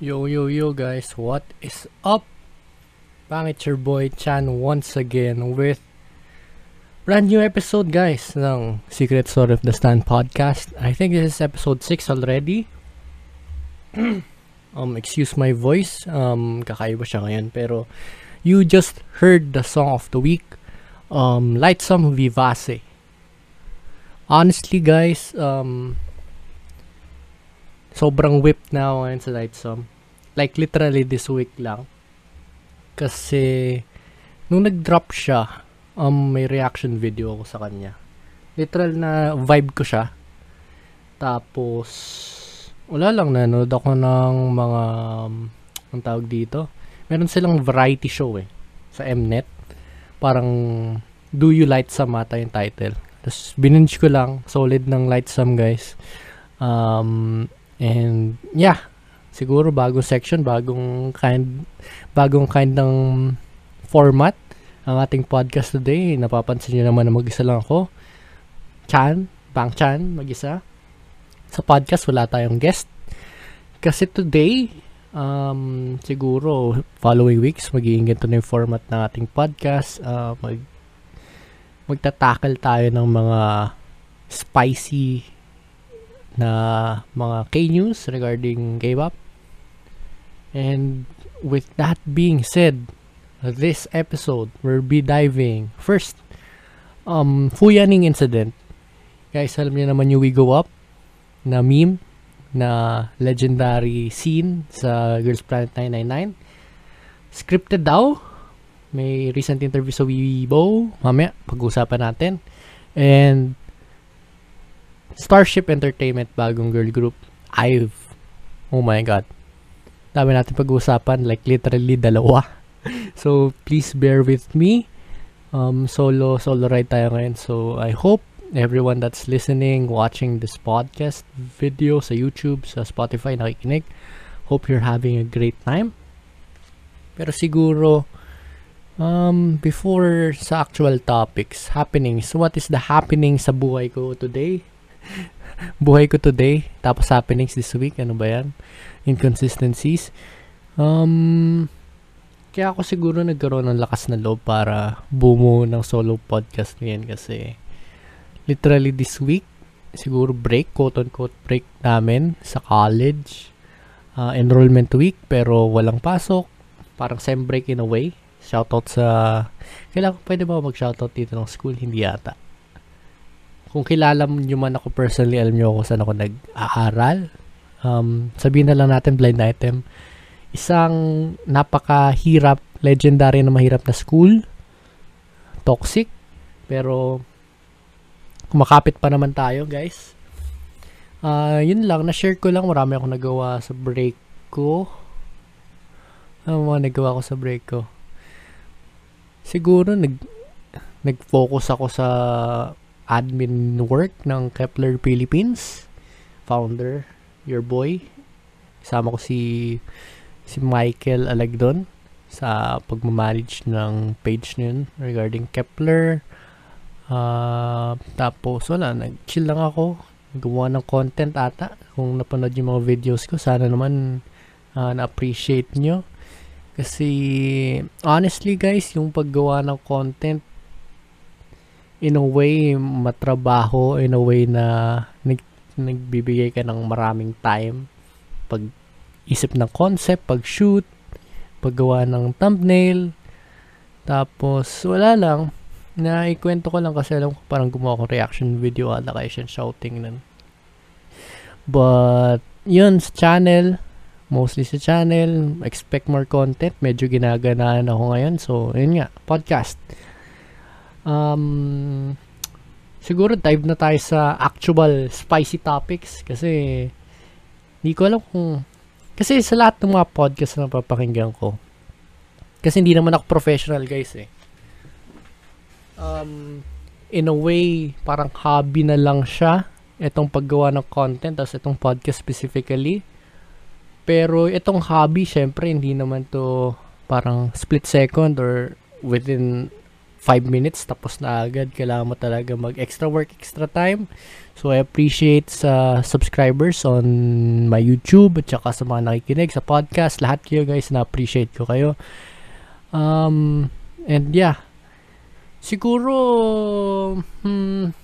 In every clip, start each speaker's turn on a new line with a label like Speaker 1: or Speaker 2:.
Speaker 1: Yo yo yo guys, what is up? Bang your boy Chan once again with brand new episode guys ng Secret Story of the Stand podcast. I think this is episode 6 already. um excuse my voice. Um kakaiba siya ngayon pero you just heard the song of the week. Um Lightsome Vivace. Honestly guys, um sobrang whipped na ako ngayon sa light sum. Like, literally this week lang. Kasi, nung nag-drop siya, um, may reaction video ako sa kanya. Literal na vibe ko siya. Tapos, wala lang, nanood ako ng mga, um, ang tawag dito, meron silang variety show eh, sa Mnet. Parang, Do You Light Some ata yung title. Tapos, binunge ko lang, solid ng Light Some guys. Um, And yeah, siguro bagong section, bagong kind bagong kind ng format ang ating podcast today. Napapansin niyo naman na mag-isa lang ako. Chan, Bang Chan, mag-isa. Sa podcast wala tayong guest. Kasi today, um, siguro following weeks magiging ganito na yung format ng ating podcast. Uh, mag magtatakal tayo ng mga spicy na mga K-news regarding K-pop. And with that being said, this episode we'll be diving first um Fuyaning incident. Guys, alam niyo naman yung We Go Up na meme na legendary scene sa Girls Planet 999. Scripted daw. May recent interview sa Weibo. Mamaya, pag-uusapan natin. And Starship Entertainment, bagong girl group. I've. Oh my God. Dami natin pag-usapan. Like, literally, dalawa. so, please bear with me. Um, solo, solo ride tayo ngayon. So, I hope everyone that's listening, watching this podcast video sa YouTube, sa Spotify, nakikinig. Hope you're having a great time. Pero siguro, um, before sa actual topics, happenings, what is the happening sa buhay ko today? Buhay ko today, tapos happenings this week, ano ba yan? Inconsistencies. Um, kaya ako siguro nagkaroon ng lakas na loob para bumuo ng solo podcast ngayon kasi literally this week, siguro break, quote-unquote break namin sa college. Uh, enrollment week, pero walang pasok. Parang sem break in a way. Shoutout sa... Kailangan, pwede ba mag-shoutout dito ng school? Hindi yata. Kung kilala nyo man ako personally, alam nyo ako saan ako nag-aaral. Um, sabihin na lang natin blind item. Isang napakahirap, legendary na mahirap na school. Toxic. Pero, kumakapit pa naman tayo, guys. Uh, yun lang, na-share ko lang. Marami akong nagawa sa break ko. Ano mga nagawa ko sa break ko? Siguro, nag, nag-focus ako sa admin work ng Kepler Philippines. Founder, your boy. Kasama ko si si Michael Alagdon sa pagmamanage ng page niyon regarding Kepler. Uh, tapos wala, nag-chill lang ako. Gumawa ng content ata. Kung napanood yung mga videos ko, sana naman uh, na-appreciate nyo. Kasi honestly guys, yung paggawa ng content in a way matrabaho in a way na nag, nagbibigay ka ng maraming time. Pag isip ng concept, pag shoot, paggawa ng thumbnail. Tapos wala lang. Na ikwento ko lang kasi alam ko parang gumawa ko reaction video ata kay shouting nun. But yun sa channel mostly sa channel expect more content. Medyo ginaganaan ako ngayon. So yun nga podcast um, siguro dive na tayo sa actual spicy topics kasi hindi ko alam kung kasi sa lahat ng mga podcast na papakinggan ko kasi hindi naman ako professional guys eh. Um, in a way parang hobby na lang siya itong paggawa ng content tapos itong podcast specifically. Pero itong hobby syempre hindi naman to parang split second or within 5 minutes tapos na agad. Kailangan mo talaga mag extra work, extra time. So I appreciate sa subscribers on my YouTube at saka sa mga nakikinig sa podcast. Lahat kayo guys na appreciate ko kayo. Um, and yeah. Siguro hmm,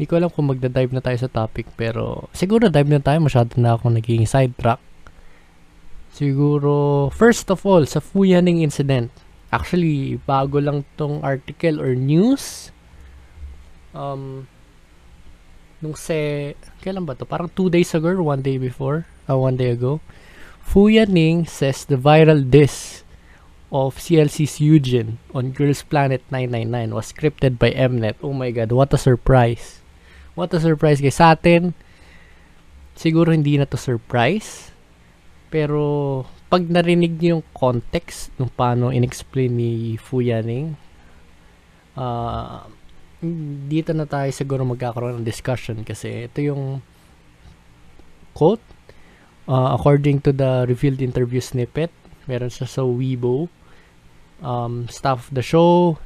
Speaker 1: hindi ko alam kung magda-dive na tayo sa topic pero siguro dive na tayo masyado na ako naging sidetrack. Siguro first of all sa Fuyaning incident Actually, bago lang tong article or news. Um, nung se, kailan ba to? Parang two days ago or one day before? Uh, one day ago. Fu Yaning says the viral diss of CLC's Eugene on Girls Planet 999 was scripted by Mnet. Oh my god, what a surprise. What a surprise guys. Sa atin, siguro hindi na to surprise. Pero pag narinig niyo yung context ng paano inexplain ni Fu Yaning, uh, dito na tayo siguro magkakaroon ng discussion kasi ito yung quote uh, according to the revealed interview snippet meron siya sa Weibo um, staff of the show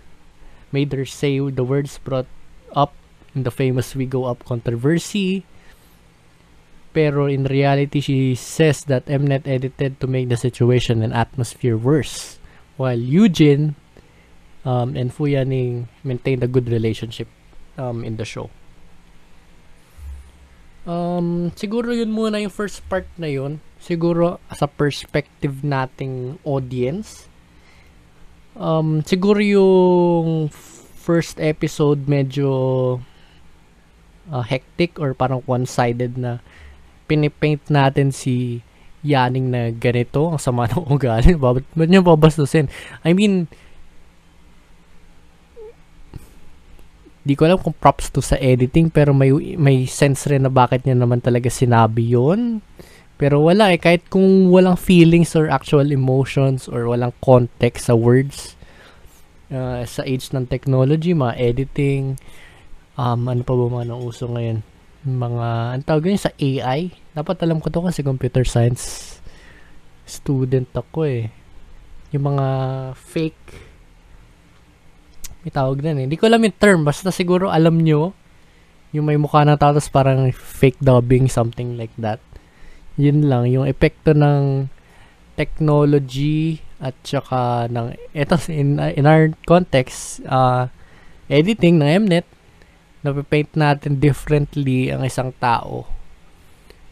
Speaker 1: made her say the words brought up in the famous We Go Up controversy pero in reality, she says that Mnet edited to make the situation and atmosphere worse. While Eugene um, and Fuyaning maintained a good relationship um, in the show. Um, siguro yun muna yung first part na yun. Siguro sa perspective nating audience. Um, siguro yung first episode medyo uh, hectic or parang one-sided na pinipaint natin si yaning na ganito, ang sama ng ugali, ba't, ba't nyo babastusin? I mean, di ko alam kung props to sa editing, pero may, may sense rin na bakit niya naman talaga sinabi yon Pero wala eh, kahit kung walang feelings or actual emotions or walang context sa words, uh, sa age ng technology, mga editing, um, ano pa ba mga nang uso ngayon? Mga, ang tawag yun sa AI. Dapat alam ko to kasi computer science student ako eh. Yung mga fake, may tawag din eh. Hindi ko alam yung term, basta siguro alam nyo, yung may mukha na tao, parang fake dubbing, something like that. Yun lang, yung epekto ng technology at saka ng, eto, in, in our context, uh, editing ng Mnet, napipaint natin differently ang isang tao.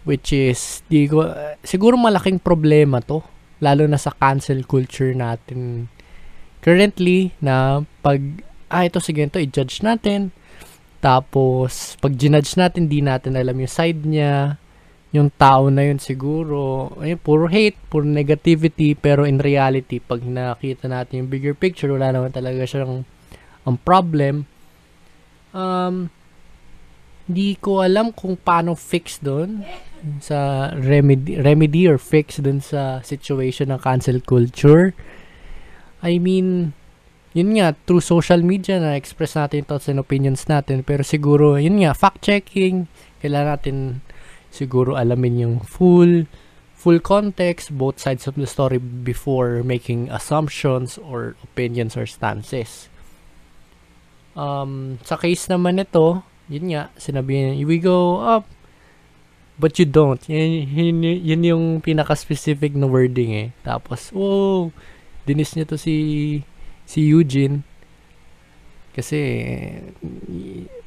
Speaker 1: Which is, di ko, siguro malaking problema to. Lalo na sa cancel culture natin currently na pag, ah, ito sige ito, i-judge natin. Tapos, pag ginudge natin, di natin alam yung side niya. Yung tao na yun siguro, ay, puro hate, puro negativity, pero in reality, pag nakita natin yung bigger picture, wala naman talaga siyang ang problem Um, hindi ko alam kung paano fix doon sa remedy, remedy or fix doon sa situation ng cancel culture. I mean, yun nga, through social media na express natin thoughts and opinions natin. Pero siguro, yun nga, fact-checking. Kailangan natin siguro alamin yung full full context, both sides of the story before making assumptions or opinions or stances. Um, sa case naman ito, yun nga, sinabi niya, we go up, but you don't. Yun, yun, yun yung pinaka-specific na wording eh. Tapos, oh, dinis niya to si, si Eugene. Kasi,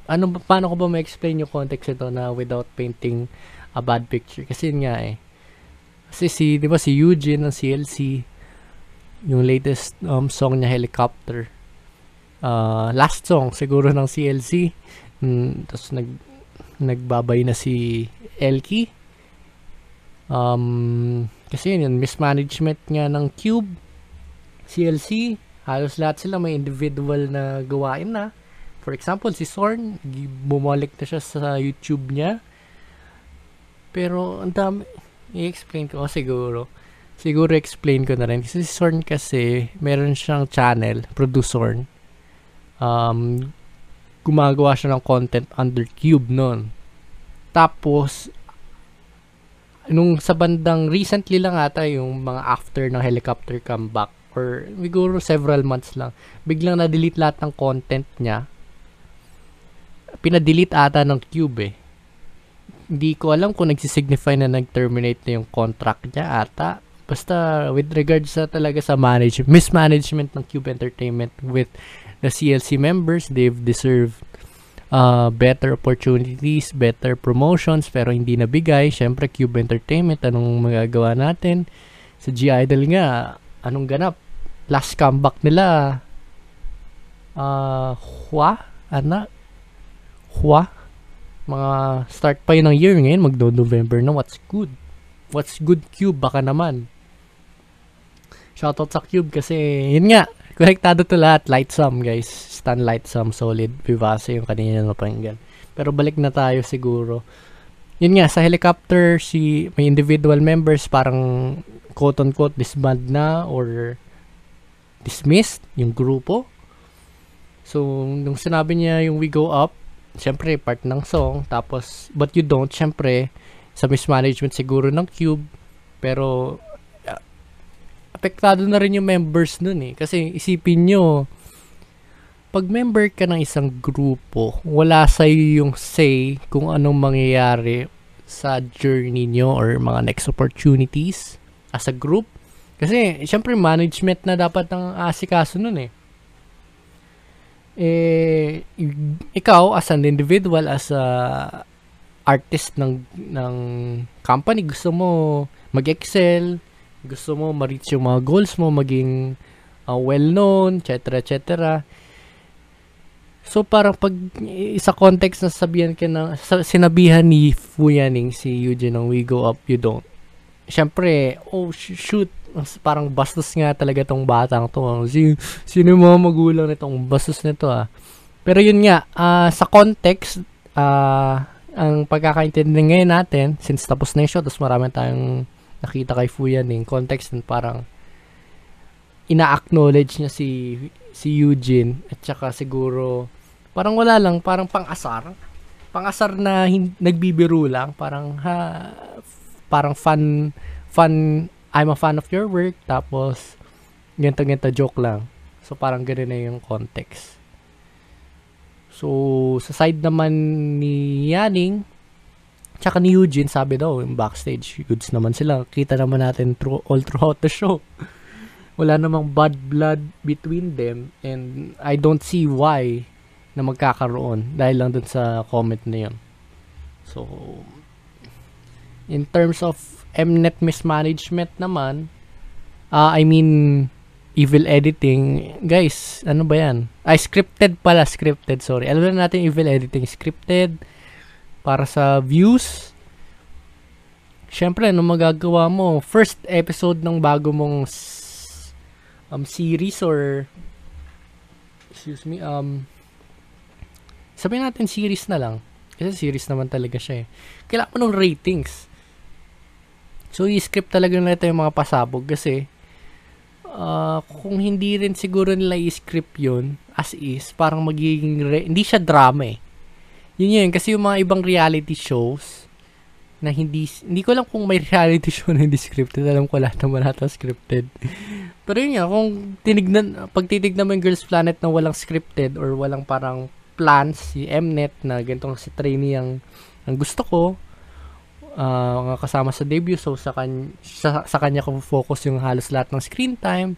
Speaker 1: ano, paano ko ba ma-explain yung context ito na without painting a bad picture? Kasi yun nga eh. Kasi si, di ba si Eugene ng CLC, yung latest um, song niya, Helicopter, uh, last song siguro ng CLC. Mm, Tapos nag, nagbabay na si Elky. Um, kasi yun, mismanagement nga ng Cube, CLC, halos lahat sila may individual na gawain na. For example, si Sorn, bumalik na siya sa YouTube niya. Pero, ang dami, i-explain ko, oh, siguro. Siguro explain ko na rin. Kasi si Sorn kasi, meron siyang channel, Produce um, gumagawa siya ng content under Cube noon. Tapos, nung sa bandang recently lang ata yung mga after ng helicopter comeback or siguro several months lang, biglang na-delete lahat ng content niya. Pina-delete ata ng Cube eh. Hindi ko alam kung nagsisignify na nag-terminate na yung contract niya ata. Basta with regards sa talaga sa manage mismanagement ng Cube Entertainment with the CLC members, they've deserved uh, better opportunities, better promotions, pero hindi nabigay. Siyempre, Cube Entertainment, anong magagawa natin? Sa G-Idol nga, anong ganap? Last comeback nila, uh, Hua? Ana? Hua? Mga start pa yun ng year ngayon, magdo-November na. What's good? What's good Cube? Baka naman. Shoutout sa Cube kasi, yun nga, Konektado to lahat. Lightsum, guys. Stan Lightsum, solid. Vivace yung kanina na napanggan. Pero balik na tayo siguro. Yun nga, sa helicopter, si may individual members parang quote-unquote disband na or dismissed yung grupo. So, nung sinabi niya yung We Go Up, syempre part ng song. Tapos, But You Don't, syempre, sa mismanagement siguro ng Cube. Pero, apektado na rin yung members nun eh. Kasi isipin nyo, pag member ka ng isang grupo, wala sa yung say kung anong mangyayari sa journey nyo or mga next opportunities as a group. Kasi, syempre, management na dapat ng asikaso nun eh. Eh, ikaw, as an individual, as a artist ng, ng company, gusto mo mag-excel, gusto mo ma-reach yung mga goals mo, maging uh, well-known, etc., etc. So, parang pag isa context na sabihan ka na, sinabihan ni Fu Yaning si Eugene ng We Go Up, You Don't. syempre, oh sh- shoot, parang bastos nga talaga tong batang to. Ah. Si, sino yung magulang nitong bastos nito ah. Pero yun nga, uh, sa context, uh, ang pagkakaintindi ngayon natin, since tapos na yung show, tapos marami tayong nakita kay Fuyan yung context, and parang ina-acknowledge niya si si Eugene at saka siguro parang wala lang, parang pang-asar. Pang-asar na hin- nagbibiro lang, parang ha, parang fun fun I'm a fan of your work tapos ganito ganito joke lang. So parang ganoon na yung context. So sa side naman ni Yaning tsaka ni Eugene sabi daw yung backstage goods naman sila. Kita naman natin through, all throughout the show wala namang bad blood between them and I don't see why na magkakaroon dahil lang dun sa comment na yun. So, in terms of Mnet mismanagement naman, uh, I mean, evil editing, guys, ano ba yan? Ay, scripted pala, scripted, sorry. Alam na natin evil editing, scripted, para sa views. Siyempre, ano magagawa mo? First episode ng bago mong um, series or excuse me, um, sabihin natin series na lang. Kasi series naman talaga siya eh. Kailangan mo ng ratings. So, i-script talaga nila ito yung mga pasabog kasi uh, kung hindi rin siguro nila i-script yun as is, parang magiging, re- hindi siya drama eh. Yun yun, kasi yung mga ibang reality shows na hindi, hindi ko alam kung may reality show na hindi scripted. Alam ko lahat naman lahat scripted. Pero yun nga, kung tinignan, pag titignan mo yung Girls Planet na walang scripted or walang parang plans, si Mnet na ganitong si trainee ang, ang gusto ko, uh, kasama sa debut, so sa, kan, sa, sa kanya ko focus yung halos lahat ng screen time,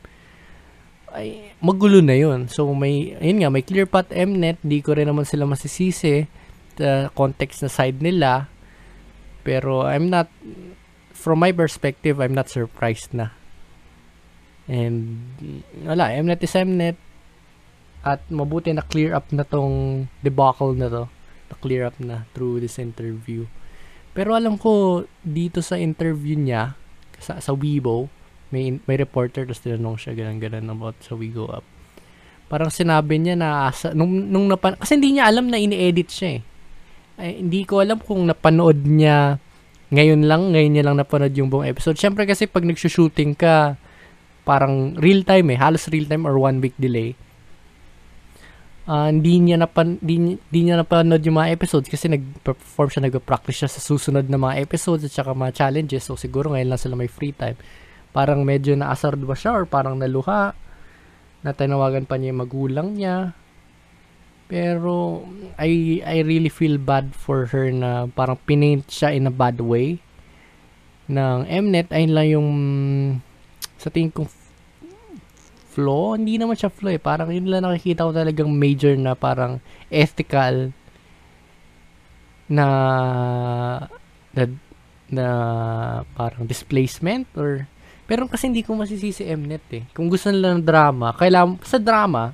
Speaker 1: ay magulo na yun. So may, ayun nga, may clear path Mnet, hindi ko rin naman sila masisisi the context na side nila. Pero I'm not, from my perspective, I'm not surprised na And wala, Mnet is Mnet. At mabuti na clear up na tong debacle na to. Na clear up na through this interview. Pero alam ko dito sa interview niya sa sa Weibo, may may reporter tapos tinanong siya ganun-ganun about sa We Go Up. Parang sinabi niya na asa, nung, nung napan kasi hindi niya alam na ini-edit siya eh. Ay, hindi ko alam kung napanood niya ngayon lang, ngayon niya lang napanood yung buong episode. Syempre kasi pag nagsushooting ka, parang real time eh, halos real time or one week delay. Uh, hindi niya napan hindi, hindi niya napanood yung mga episodes kasi nag-perform siya, nag-practice siya sa susunod na mga episodes at saka mga challenges. So siguro ngayon lang sila may free time. Parang medyo naasar ba siya or parang naluha na tinawagan pa niya yung magulang niya. Pero I I really feel bad for her na parang pinaint siya in a bad way ng Mnet ayun lang yung sa tingin kong flaw, hindi naman siya flaw eh. Parang yun lang nakikita ko talagang major na parang ethical na na, na parang displacement or pero kasi hindi ko masisisi Mnet eh. Kung gusto nila ng drama, kailangan sa drama,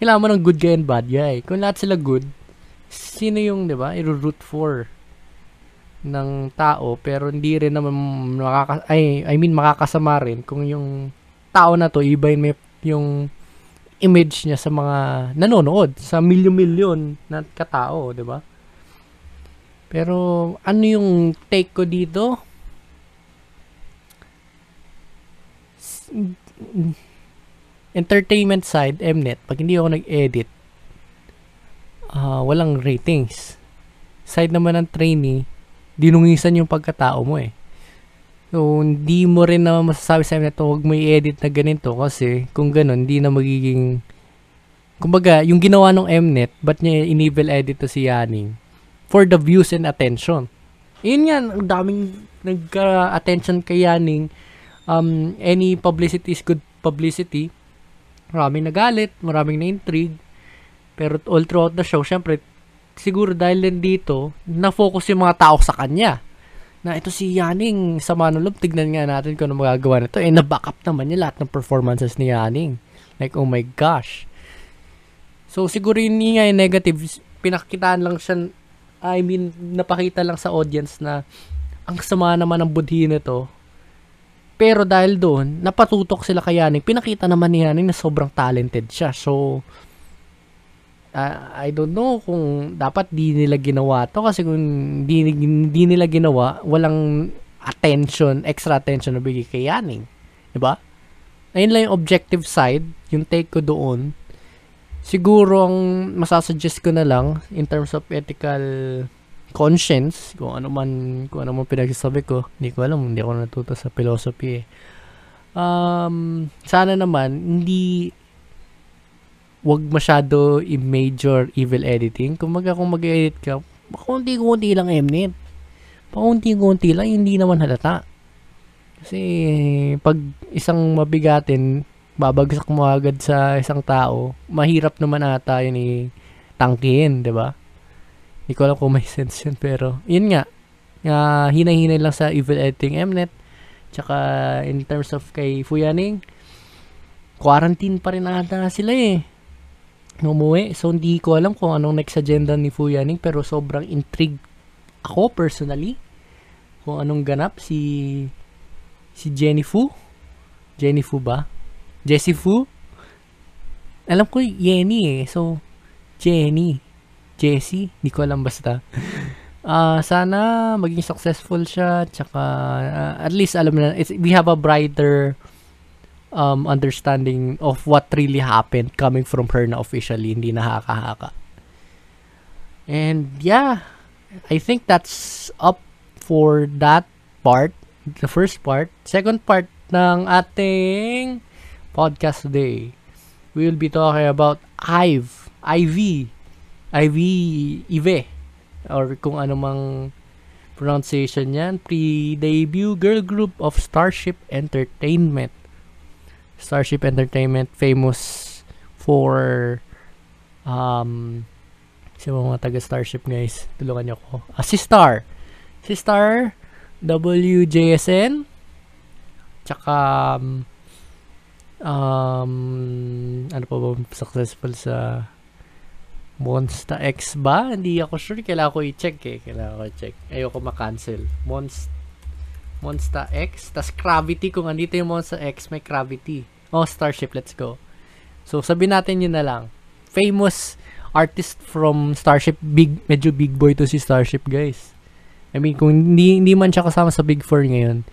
Speaker 1: kailangan mo ng good guy and bad guy. Kung lahat sila good, sino yung, 'di ba, i-root for ng tao pero hindi rin naman makaka ay I mean makakasama rin kung yung tao na to iba yung, yung image niya sa mga nanonood sa milyon-milyon na katao, 'di ba? Pero ano yung take ko dito? Entertainment side, Mnet, pag hindi ako nag-edit, uh, walang ratings. Side naman ng trainee, dinungisan yung pagkatao mo eh. So, hindi mo rin naman masasabi sa na huwag mo i-edit na ganito kasi kung ganun, hindi na magiging... Kumbaga, yung ginawa ng Mnet, ba't niya enable edit to si Yaning? For the views and attention. Yun nga, daming nagka-attention kay Yaning. Um, any publicity is good publicity. Maraming nagalit, maraming na-intrigue. Pero all throughout the show, syempre, siguro dahil din dito, na-focus yung mga tao sa kanya. Na ito si Yaning sa Manulog, tignan nga natin kung ano magagawa nito. Eh, na-back up naman niya lahat ng performances ni Yaning. Like, oh my gosh. So, siguro yun nga yung negative. Pinakitaan lang siya, I mean, napakita lang sa audience na ang sama naman ng budhi nito Pero dahil doon, napatutok sila kay Yaning. Pinakita naman ni Yaning na sobrang talented siya. So, uh, I don't know kung dapat di nila ginawa to kasi kung di, di nila ginawa, walang attention, extra attention na bigay kay Yaning. Diba? Ayun lang yung objective side, yung take ko doon. Siguro ang masasuggest ko na lang in terms of ethical conscience, kung ano man, kung ano man pinagsasabi ko, hindi ko alam, hindi ako natuto sa philosophy eh. Um, sana naman, hindi wag masyado i-major evil editing. Kung maga kung mag-edit ka, pakunti-kunti lang Mnet. Pakunti-kunti lang, hindi naman halata. Kasi, pag isang mabigatin, babagsak mo agad sa isang tao, mahirap naman ata yun i-tangkihin, di ba? Hindi ko alam kung may sense yun, pero yun nga, uh, hinay-hinay lang sa evil editing Mnet. Tsaka in terms of kay Fuyaning, quarantine pa rin ata sila eh. Umuwi. So, hindi ko alam kung anong next agenda ni Fuyaning, pero sobrang intrigued ako personally kung anong ganap si si Jenny Fu. Jenny Fu ba? Jessie Fu? Alam ko Yenny eh. So, Jenny. Jessie. Hindi ko alam basta. Uh, sana maging successful siya. Tsaka, uh, at least alam na, it's, we have a brighter um, understanding of what really happened coming from her na officially. Hindi nakakahaka. And yeah, I think that's up for that part. The first part. Second part ng ating podcast today. We will be talking about IVE. IV. IV. IV. Or kung ano mang pronunciation yan. Pre-debut girl group of Starship Entertainment. Starship Entertainment famous for um sa mga taga Starship guys tulungan niyo ako ah, si Star si Star WJSN tsaka um, um, ano pa ba successful sa Monsta X ba? Hindi ako sure. Kailangan ko i-check eh. Kailangan ko i-check. Ayoko ma-cancel. Monsta Monsta X. tas Gravity. Kung andito yung Monsta X, may Gravity. Oh, Starship. Let's go. So, sabi natin yun na lang. Famous artist from Starship. Big, medyo big boy to si Starship, guys. I mean, kung hindi, hindi man siya kasama sa Big 4 ngayon,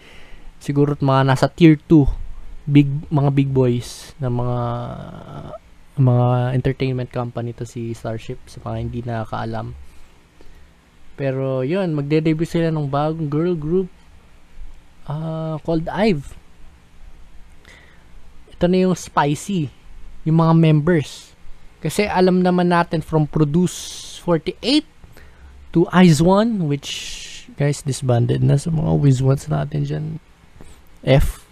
Speaker 1: siguro mga nasa tier 2 big mga big boys na mga mga entertainment company to si Starship sa mga hindi nakakaalam. Pero yun, magde-debut sila ng bagong girl group uh, called IVE. Ito na yung Spicy, yung mga members. Kasi alam naman natin from Produce 48 to Eyes One, which guys disbanded na sa mga Wiz Ones natin dyan. F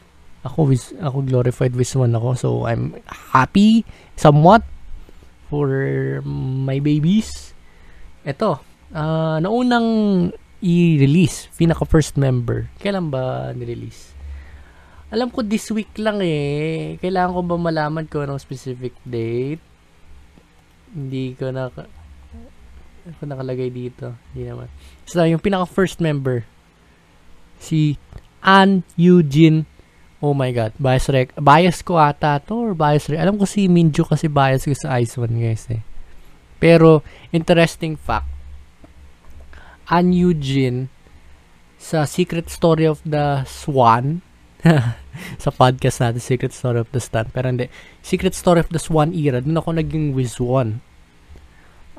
Speaker 1: ako with ako glorified with one ako so I'm happy somewhat for my babies. Eto uh, naunang i-release pinaka first member kailan ba ni-release? Alam ko this week lang eh. Kailangan ko ba malaman ko anong specific date? Hindi ko na ko nakalagay dito. Hindi naman. So yung pinaka first member si Ann Eugene Oh my god, bias rec. Bias ko ata to or bias rec. Alam ko si Minju kasi bias ko sa Ice One guys eh. Pero, interesting fact. An Eugene sa Secret Story of the Swan sa podcast natin, Secret Story of the Swan. Pero hindi. Secret Story of the Swan era. Doon ako naging Wiz One.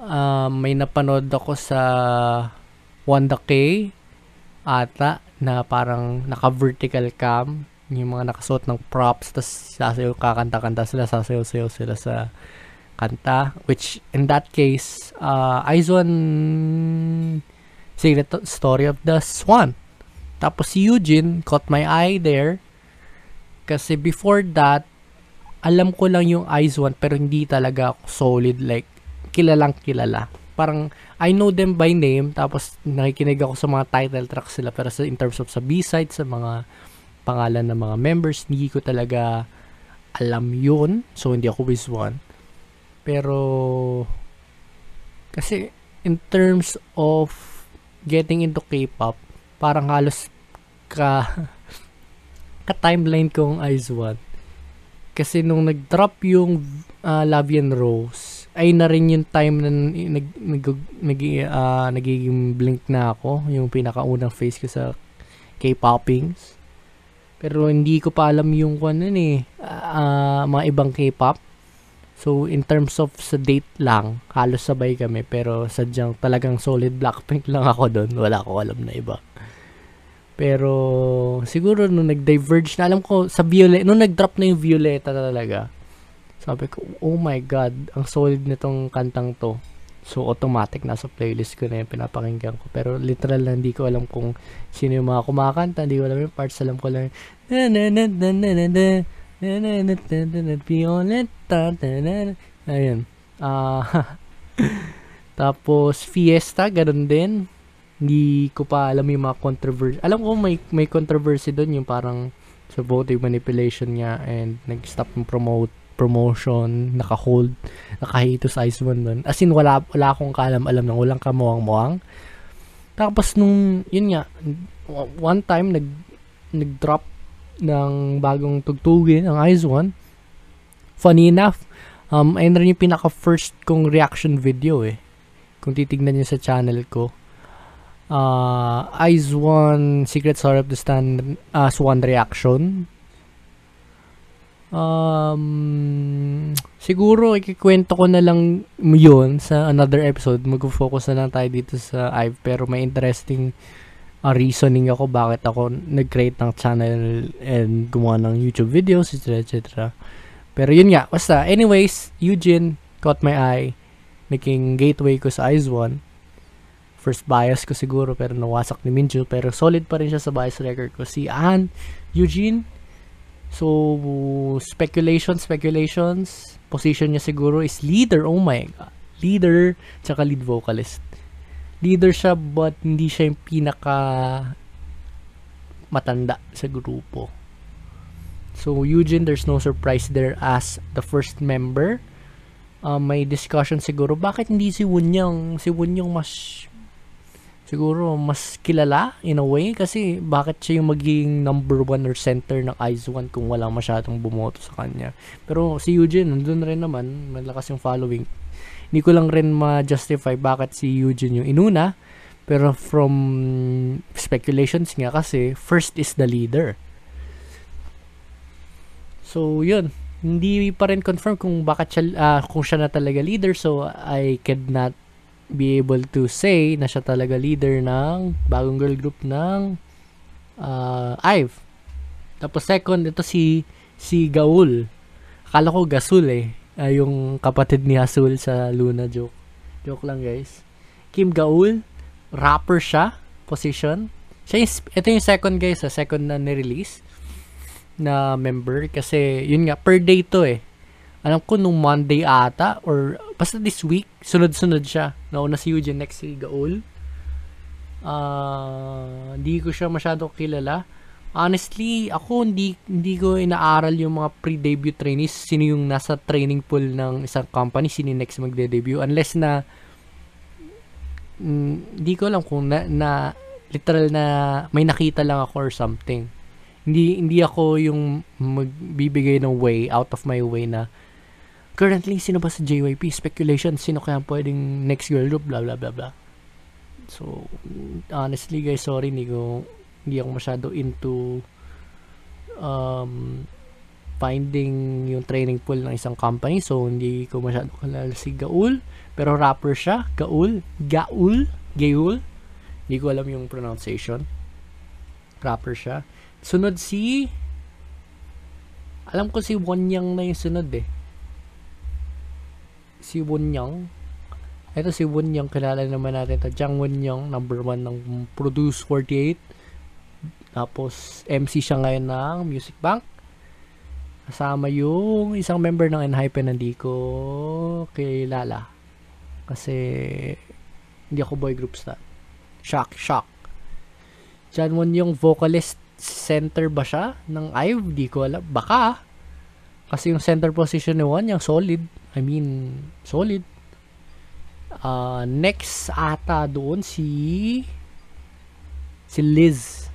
Speaker 1: Uh, may napanood ako sa Wanda K ata na parang naka-vertical cam yung mga nakasuot ng props tas sasayaw kakanta-kanta sila sasayaw-sayaw sila sa kanta which in that case uh, Aizon Secret Story of the Swan. Tapos si Eugene caught my eye there kasi before that alam ko lang yung One pero hindi talaga solid like kilalang kilala. Parang I know them by name tapos nakikinig ako sa mga title tracks sila pero sa in terms of sa B-side sa mga pangalan ng mga members. Hindi ko talaga alam yun. So, hindi ako with one. Pero, kasi, in terms of getting into K-pop, parang halos ka ka-timeline kong Eyes One. Kasi nung nag-drop yung uh, Lavian Rose, ay na rin yung time na nag, nag, nag, uh, nagiging blink na ako. Yung pinakaunang face ko sa K-poppings. Pero hindi ko pa alam yung kung ano eh, uh, mga ibang K-pop. So, in terms of sa date lang, halos sabay kami. Pero sadyang talagang solid Blackpink lang ako doon. Wala ko alam na iba. Pero, siguro nung nag-diverge na, alam ko, sa Violet, nung nag-drop na yung Violeta talaga, sabi ko, oh my God, ang solid nitong kantang to. So, automatic nasa playlist ko na yung pinapakinggan ko. Pero literal na hindi ko alam kung sino yung mga kumakanta. Hindi ko alam yung parts. Alam ko lang na na na na na na na na na na na na Violeta na na Ayun. Ah, tapos, Fiesta, ganun din. Hindi ko pa alam yung mga controversy. Alam ko may may controversy doon yung parang sa voting manipulation niya and nag-stop yung promote promotion, naka-hold, naka-hiatus ice one nun. As in, wala, wala akong kalam-alam ng walang kamuang-muang. Tapos nung, yun nga, one time, nag, nag-drop ng bagong tugtugin, ang Eyes One. Funny enough, um, ayun rin yung pinaka-first kong reaction video eh. Kung titignan nyo sa channel ko. Uh, Eyes One, Secret Story of the Stand, uh, Swan Reaction Um, siguro ikikwento ko na lang yun sa another episode. Mag-focus na lang tayo dito sa IVE. Pero may interesting uh, reasoning ako bakit ako nag-create ng channel and gumawa ng YouTube videos, etc. etc. Pero yun nga, basta. Anyways, Eugene caught my eye. Naging gateway ko sa Eyes One. First bias ko siguro pero nawasak ni Minju. Pero solid pa rin siya sa bias record ko. Si Ann, Eugene, So, speculation, speculations. Position niya siguro is leader. Oh my God. Leader, tsaka lead vocalist. Leader siya, but hindi siya yung pinaka matanda sa grupo. So, Eugene, there's no surprise there as the first member. Uh, may discussion siguro, bakit hindi si Wunyang? Si Wunyang mas siguro mas kilala in a way kasi bakit siya yung magiging number one or center ng Eyes One kung walang masyadong bumoto sa kanya. Pero si Eugene, nandun rin naman, malakas yung following. Hindi ko lang rin ma-justify bakit si Eugene yung inuna. Pero from speculations nga kasi, first is the leader. So, yun. Hindi pa rin confirm kung bakit siya, uh, kung siya na talaga leader. So, I could not be able to say na siya talaga leader ng bagong girl group ng uh, IVE. Tapos second, ito si si Gaul. Akala ko Gasul eh. Uh, yung kapatid ni Hasul sa Luna joke. Joke lang guys. Kim Gaul, rapper siya, position. Siya yung, ito yung second guys, sa second na ni-release na member kasi yun nga per day to eh alam ko nung Monday ata or basta this week sunod-sunod siya. Nauna si Eugene next si Gaul. Uh, hindi ko siya masyado kilala. Honestly ako hindi hindi ko inaaral yung mga pre-debut trainees. Sino yung nasa training pool ng isang company? Sino next magde-debut? Unless na mm, hindi ko alam kung na, na literal na may nakita lang ako or something. Hindi hindi ako yung magbibigay ng way out of my way na currently, sino ba sa JYP? Speculation, sino kaya pwedeng next girl group, blah, blah, blah, blah. So, honestly guys, sorry, hindi ko, hindi ako masyado into um, finding yung training pool ng isang company. So, hindi ko masyado kalala si Gaul. Pero rapper siya. Gaul. Gaul. Gaul. Hindi ko alam yung pronunciation. Rapper siya. Sunod si... Alam ko si Wonyang na yung sunod eh si Wonyang. Ito si Wonyang, kilala naman natin ito. Jang Wonyang, number 1 ng Produce 48. Tapos, MC siya ngayon ng Music Bank. Kasama yung isang member ng Enhypen na hindi ko kilala. Kasi, hindi ako boy group star. Shock, shock. Jan Wonyang vocalist center ba siya ng IVE? Di ko alam. Baka. Kasi yung center position ni Wonyang solid. I mean, solid. Uh, next ata doon si si Liz.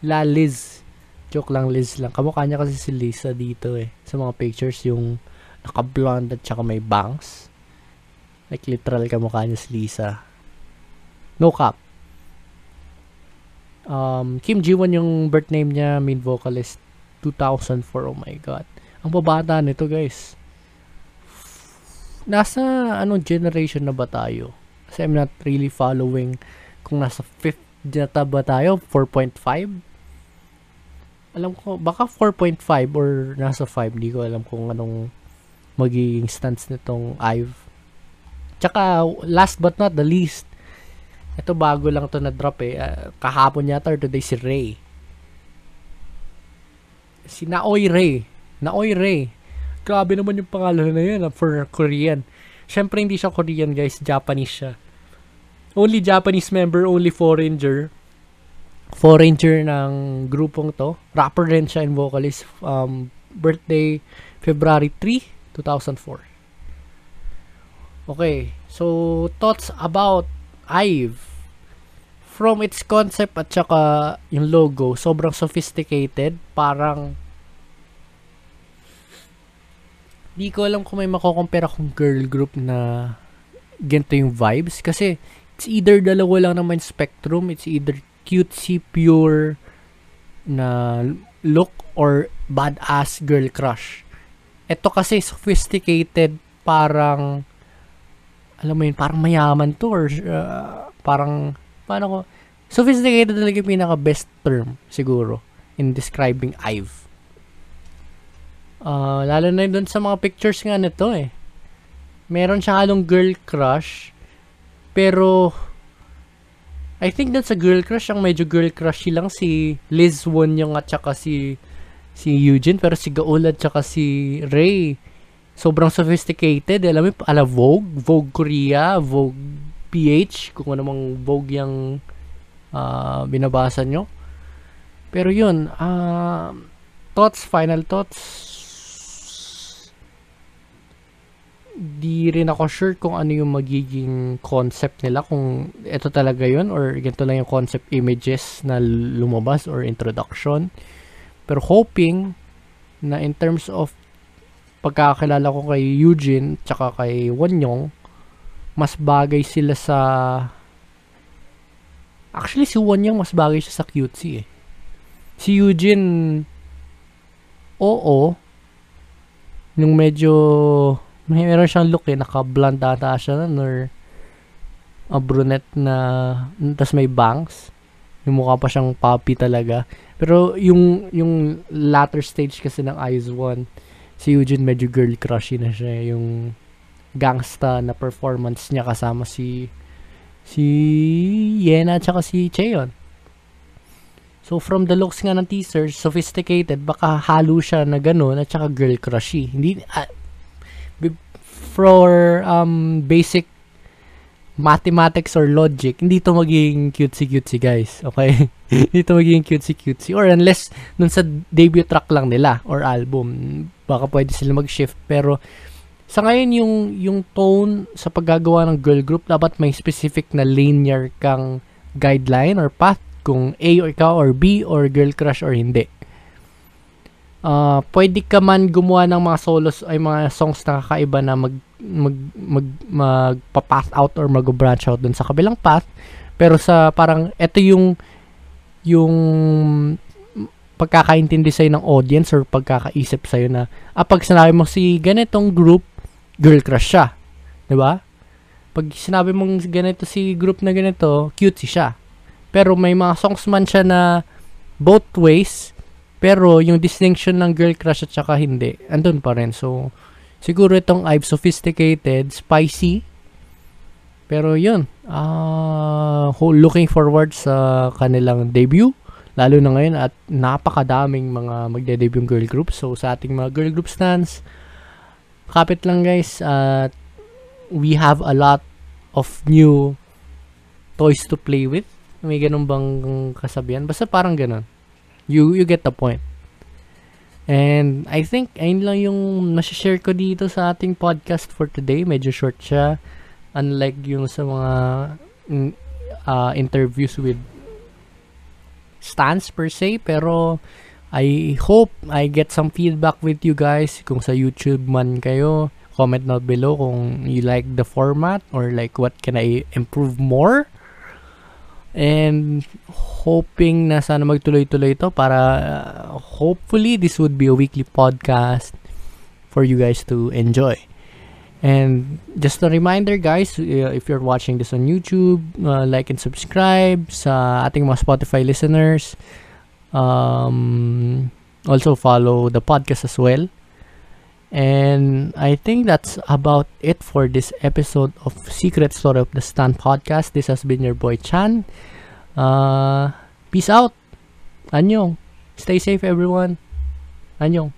Speaker 1: La Liz. Joke lang, Liz lang. Kamukha niya kasi si Lisa dito eh. Sa mga pictures, yung naka-blonde at saka may bangs. Like, literal kamukha niya si Lisa. No cap. Um, Kim Ji-won yung birth name niya, main vocalist, 2004. Oh my God. Ang babata nito, guys. Nasa, ano, generation na ba tayo? Kasi I'm not really following kung nasa 5th na ba tayo, 4.5? alam ko, baka 4.5 or nasa 5. Hindi ko alam kung anong magiging stance nitong IVE. Tsaka, last but not the least, ito bago lang to na drop eh. Uh, kahapon yata or today si Ray. Si Naoy Ray. Naoy Ray. Grabe naman yung pangalan na yun uh, for Korean. Siyempre hindi siya Korean guys, Japanese siya. Only Japanese member, only foreigner foreigner ng grupong to. Rapper rin siya and vocalist. Um, birthday, February 3, 2004. Okay, so thoughts about IVE. From its concept at saka yung logo, sobrang sophisticated. Parang di ko alam kung may makocompare akong girl group na ganito yung vibes. Kasi it's either dalawa lang naman spectrum. It's either cutesy pure na look or badass girl crush. Ito kasi sophisticated parang alam mo yun, parang mayaman to or uh, parang paano ko sophisticated talaga yung pinaka best term siguro in describing Ive. Uh, lalo na doon sa mga pictures nga nito eh. Meron siya halong girl crush pero I think that's a girl crush. Ang medyo girl crushy lang si Liz Won yung at saka si si Eugene. Pero si Gaul at saka si Ray, sobrang sophisticated. Alam mo, ala Vogue, Vogue Korea, Vogue PH, kung ano mang Vogue yung uh, binabasa nyo. Pero yun, uh, thoughts, final thoughts, di rin ako sure kung ano yung magiging concept nila kung ito talaga yun or ganito lang yung concept images na lumabas or introduction. Pero hoping na in terms of pagkakakilala ko kay Eugene tsaka kay Wonyong mas bagay sila sa actually si Wonyong mas bagay siya sa cutesy eh. Si Eugene oo nung medyo may meron siyang look eh, naka-blonde ata siya nun, or a brunette na, tas may bangs. Yung mukha pa siyang puppy talaga. Pero yung, yung latter stage kasi ng Eyes 1, si Eugene medyo girl crushy na siya. Yung gangsta na performance niya kasama si si Yena at saka si Cheon. So from the looks nga ng teaser, sophisticated, baka halo siya na gano'n at saka girl crushy. Hindi, uh, for um, basic mathematics or logic, hindi to magiging cutesy-cutesy, guys. Okay? hindi to magiging cutesy-cutesy. Or unless, nun sa debut track lang nila or album, baka pwede sila mag-shift. Pero, sa ngayon, yung, yung tone sa paggagawa ng girl group, dapat may specific na linear kang guideline or path kung A or ikaw or B or girl crush or hindi uh, pwede ka man gumawa ng mga solos ay mga songs na kakaiba na mag mag mag magpa-pass out or mag-branch out dun sa kabilang path. Pero sa parang ito yung yung pagkakaintindi sa'yo ng audience or pagkakaisip sa'yo na ah, pag sinabi mo si ganitong group girl crush siya. 'di ba? Pag sinabi mong ganito si group na ganito cute siya. Pero may mga songs man siya na both ways pero yung distinction ng girl crush at saka hindi, andun pa rin. So, siguro itong I've sophisticated, spicy. Pero yun, uh, looking forward sa kanilang debut. Lalo na ngayon at napakadaming mga magde-debut girl groups. So, sa ating mga girl group stands, kapit lang guys. At uh, we have a lot of new toys to play with. May ganun bang kasabihan? Basta parang ganun. You you get the point. And I think ayun lang yung nasi-share ko dito sa ating podcast for today. Medyo short siya. Unlike yung sa mga uh, interviews with stance per se. Pero I hope I get some feedback with you guys kung sa YouTube man kayo. Comment down below kung you like the format or like what can I improve more. And hoping na sana magtuloy-tuloy ito para uh, hopefully this would be a weekly podcast for you guys to enjoy. And just a reminder guys, uh, if you're watching this on YouTube, uh, like and subscribe sa ating mga Spotify listeners. Um, also follow the podcast as well. And I think that's about it for this episode of Secret Story of the Stand podcast. This has been your boy Chan. Uh, peace out. Anyong. Stay safe everyone. Anyong.